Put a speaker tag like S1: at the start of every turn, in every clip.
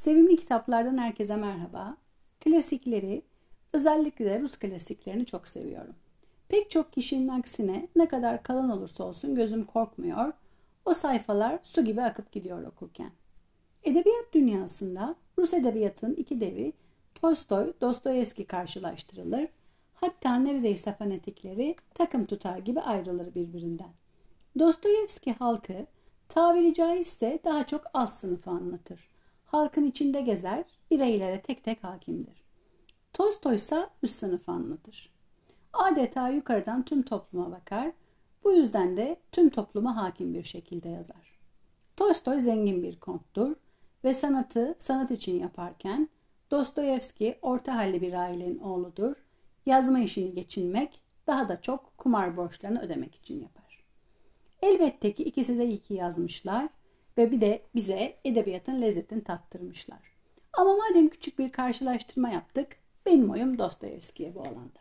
S1: Sevimli kitaplardan herkese merhaba. Klasikleri, özellikle Rus klasiklerini çok seviyorum. Pek çok kişinin aksine ne kadar kalın olursa olsun gözüm korkmuyor. O sayfalar su gibi akıp gidiyor okurken. Edebiyat dünyasında Rus edebiyatının iki devi Tolstoy, Dostoyevski karşılaştırılır. Hatta neredeyse fanatikleri takım tutar gibi ayrılır birbirinden. Dostoyevski halkı tabiri caizse daha çok alt sınıfı anlatır. Halkın içinde gezer, bireylere tek tek hakimdir. Tolstoy ise üst sınıfı anlatır. Adeta yukarıdan tüm topluma bakar, bu yüzden de tüm topluma hakim bir şekilde yazar. Tolstoy zengin bir konttur ve sanatı sanat için yaparken Dostoyevski orta halli bir ailenin oğludur. Yazma işini geçinmek, daha da çok kumar borçlarını ödemek için yapar. Elbette ki ikisi de iyi ki yazmışlar ve bir de bize edebiyatın lezzetini tattırmışlar. Ama madem küçük bir karşılaştırma yaptık, benim oyum Dostoyevski'ye bu alanda.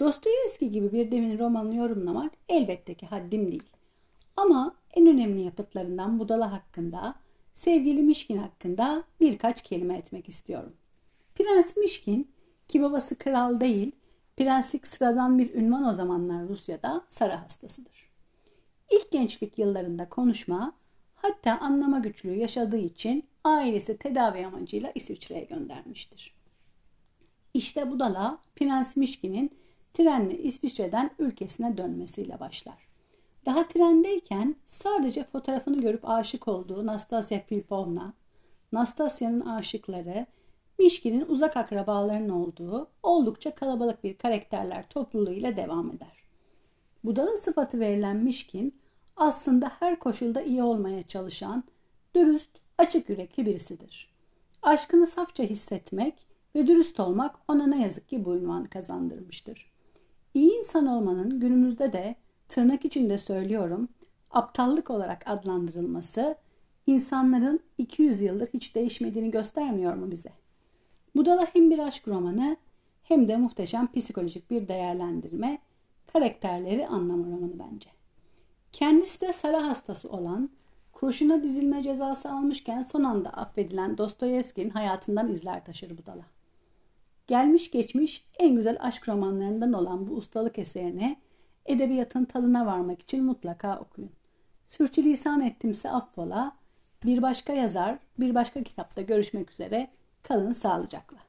S1: Dostoyevski gibi bir demin romanını yorumlamak elbette ki haddim değil. Ama en önemli yapıtlarından Budala hakkında, sevgili Mişkin hakkında birkaç kelime etmek istiyorum. Prens Mişkin ki babası kral değil, prenslik sıradan bir ünvan o zamanlar Rusya'da sarı hastasıdır. İlk gençlik yıllarında konuşma, hatta anlama güçlüğü yaşadığı için ailesi tedavi amacıyla İsviçre'ye göndermiştir. İşte Budala, Prens Mişkin'in trenle İsviçre'den ülkesine dönmesiyle başlar. Daha trendeyken sadece fotoğrafını görüp aşık olduğu Nastasya Filipovna, Nastasya'nın aşıkları, Mişkin'in uzak akrabalarının olduğu oldukça kalabalık bir karakterler topluluğuyla devam eder. Budala sıfatı verilen Mişkin aslında her koşulda iyi olmaya çalışan, dürüst, açık yürekli birisidir. Aşkını safça hissetmek ve dürüst olmak ona ne yazık ki bu ünvanı kazandırmıştır. İyi insan olmanın günümüzde de tırnak içinde söylüyorum aptallık olarak adlandırılması insanların 200 yıldır hiç değişmediğini göstermiyor mu bize? Budala hem bir aşk romanı hem de muhteşem psikolojik bir değerlendirme, karakterleri anlama romanı bence. Kendisi de sara hastası olan, kurşuna dizilme cezası almışken son anda affedilen Dostoyevski'nin hayatından izler taşır Budala. Gelmiş geçmiş en güzel aşk romanlarından olan bu ustalık eserine edebiyatın tadına varmak için mutlaka okuyun. Sürçülisan ettimse affola. Bir başka yazar, bir başka kitapta görüşmek üzere. Kalın sağlıcakla.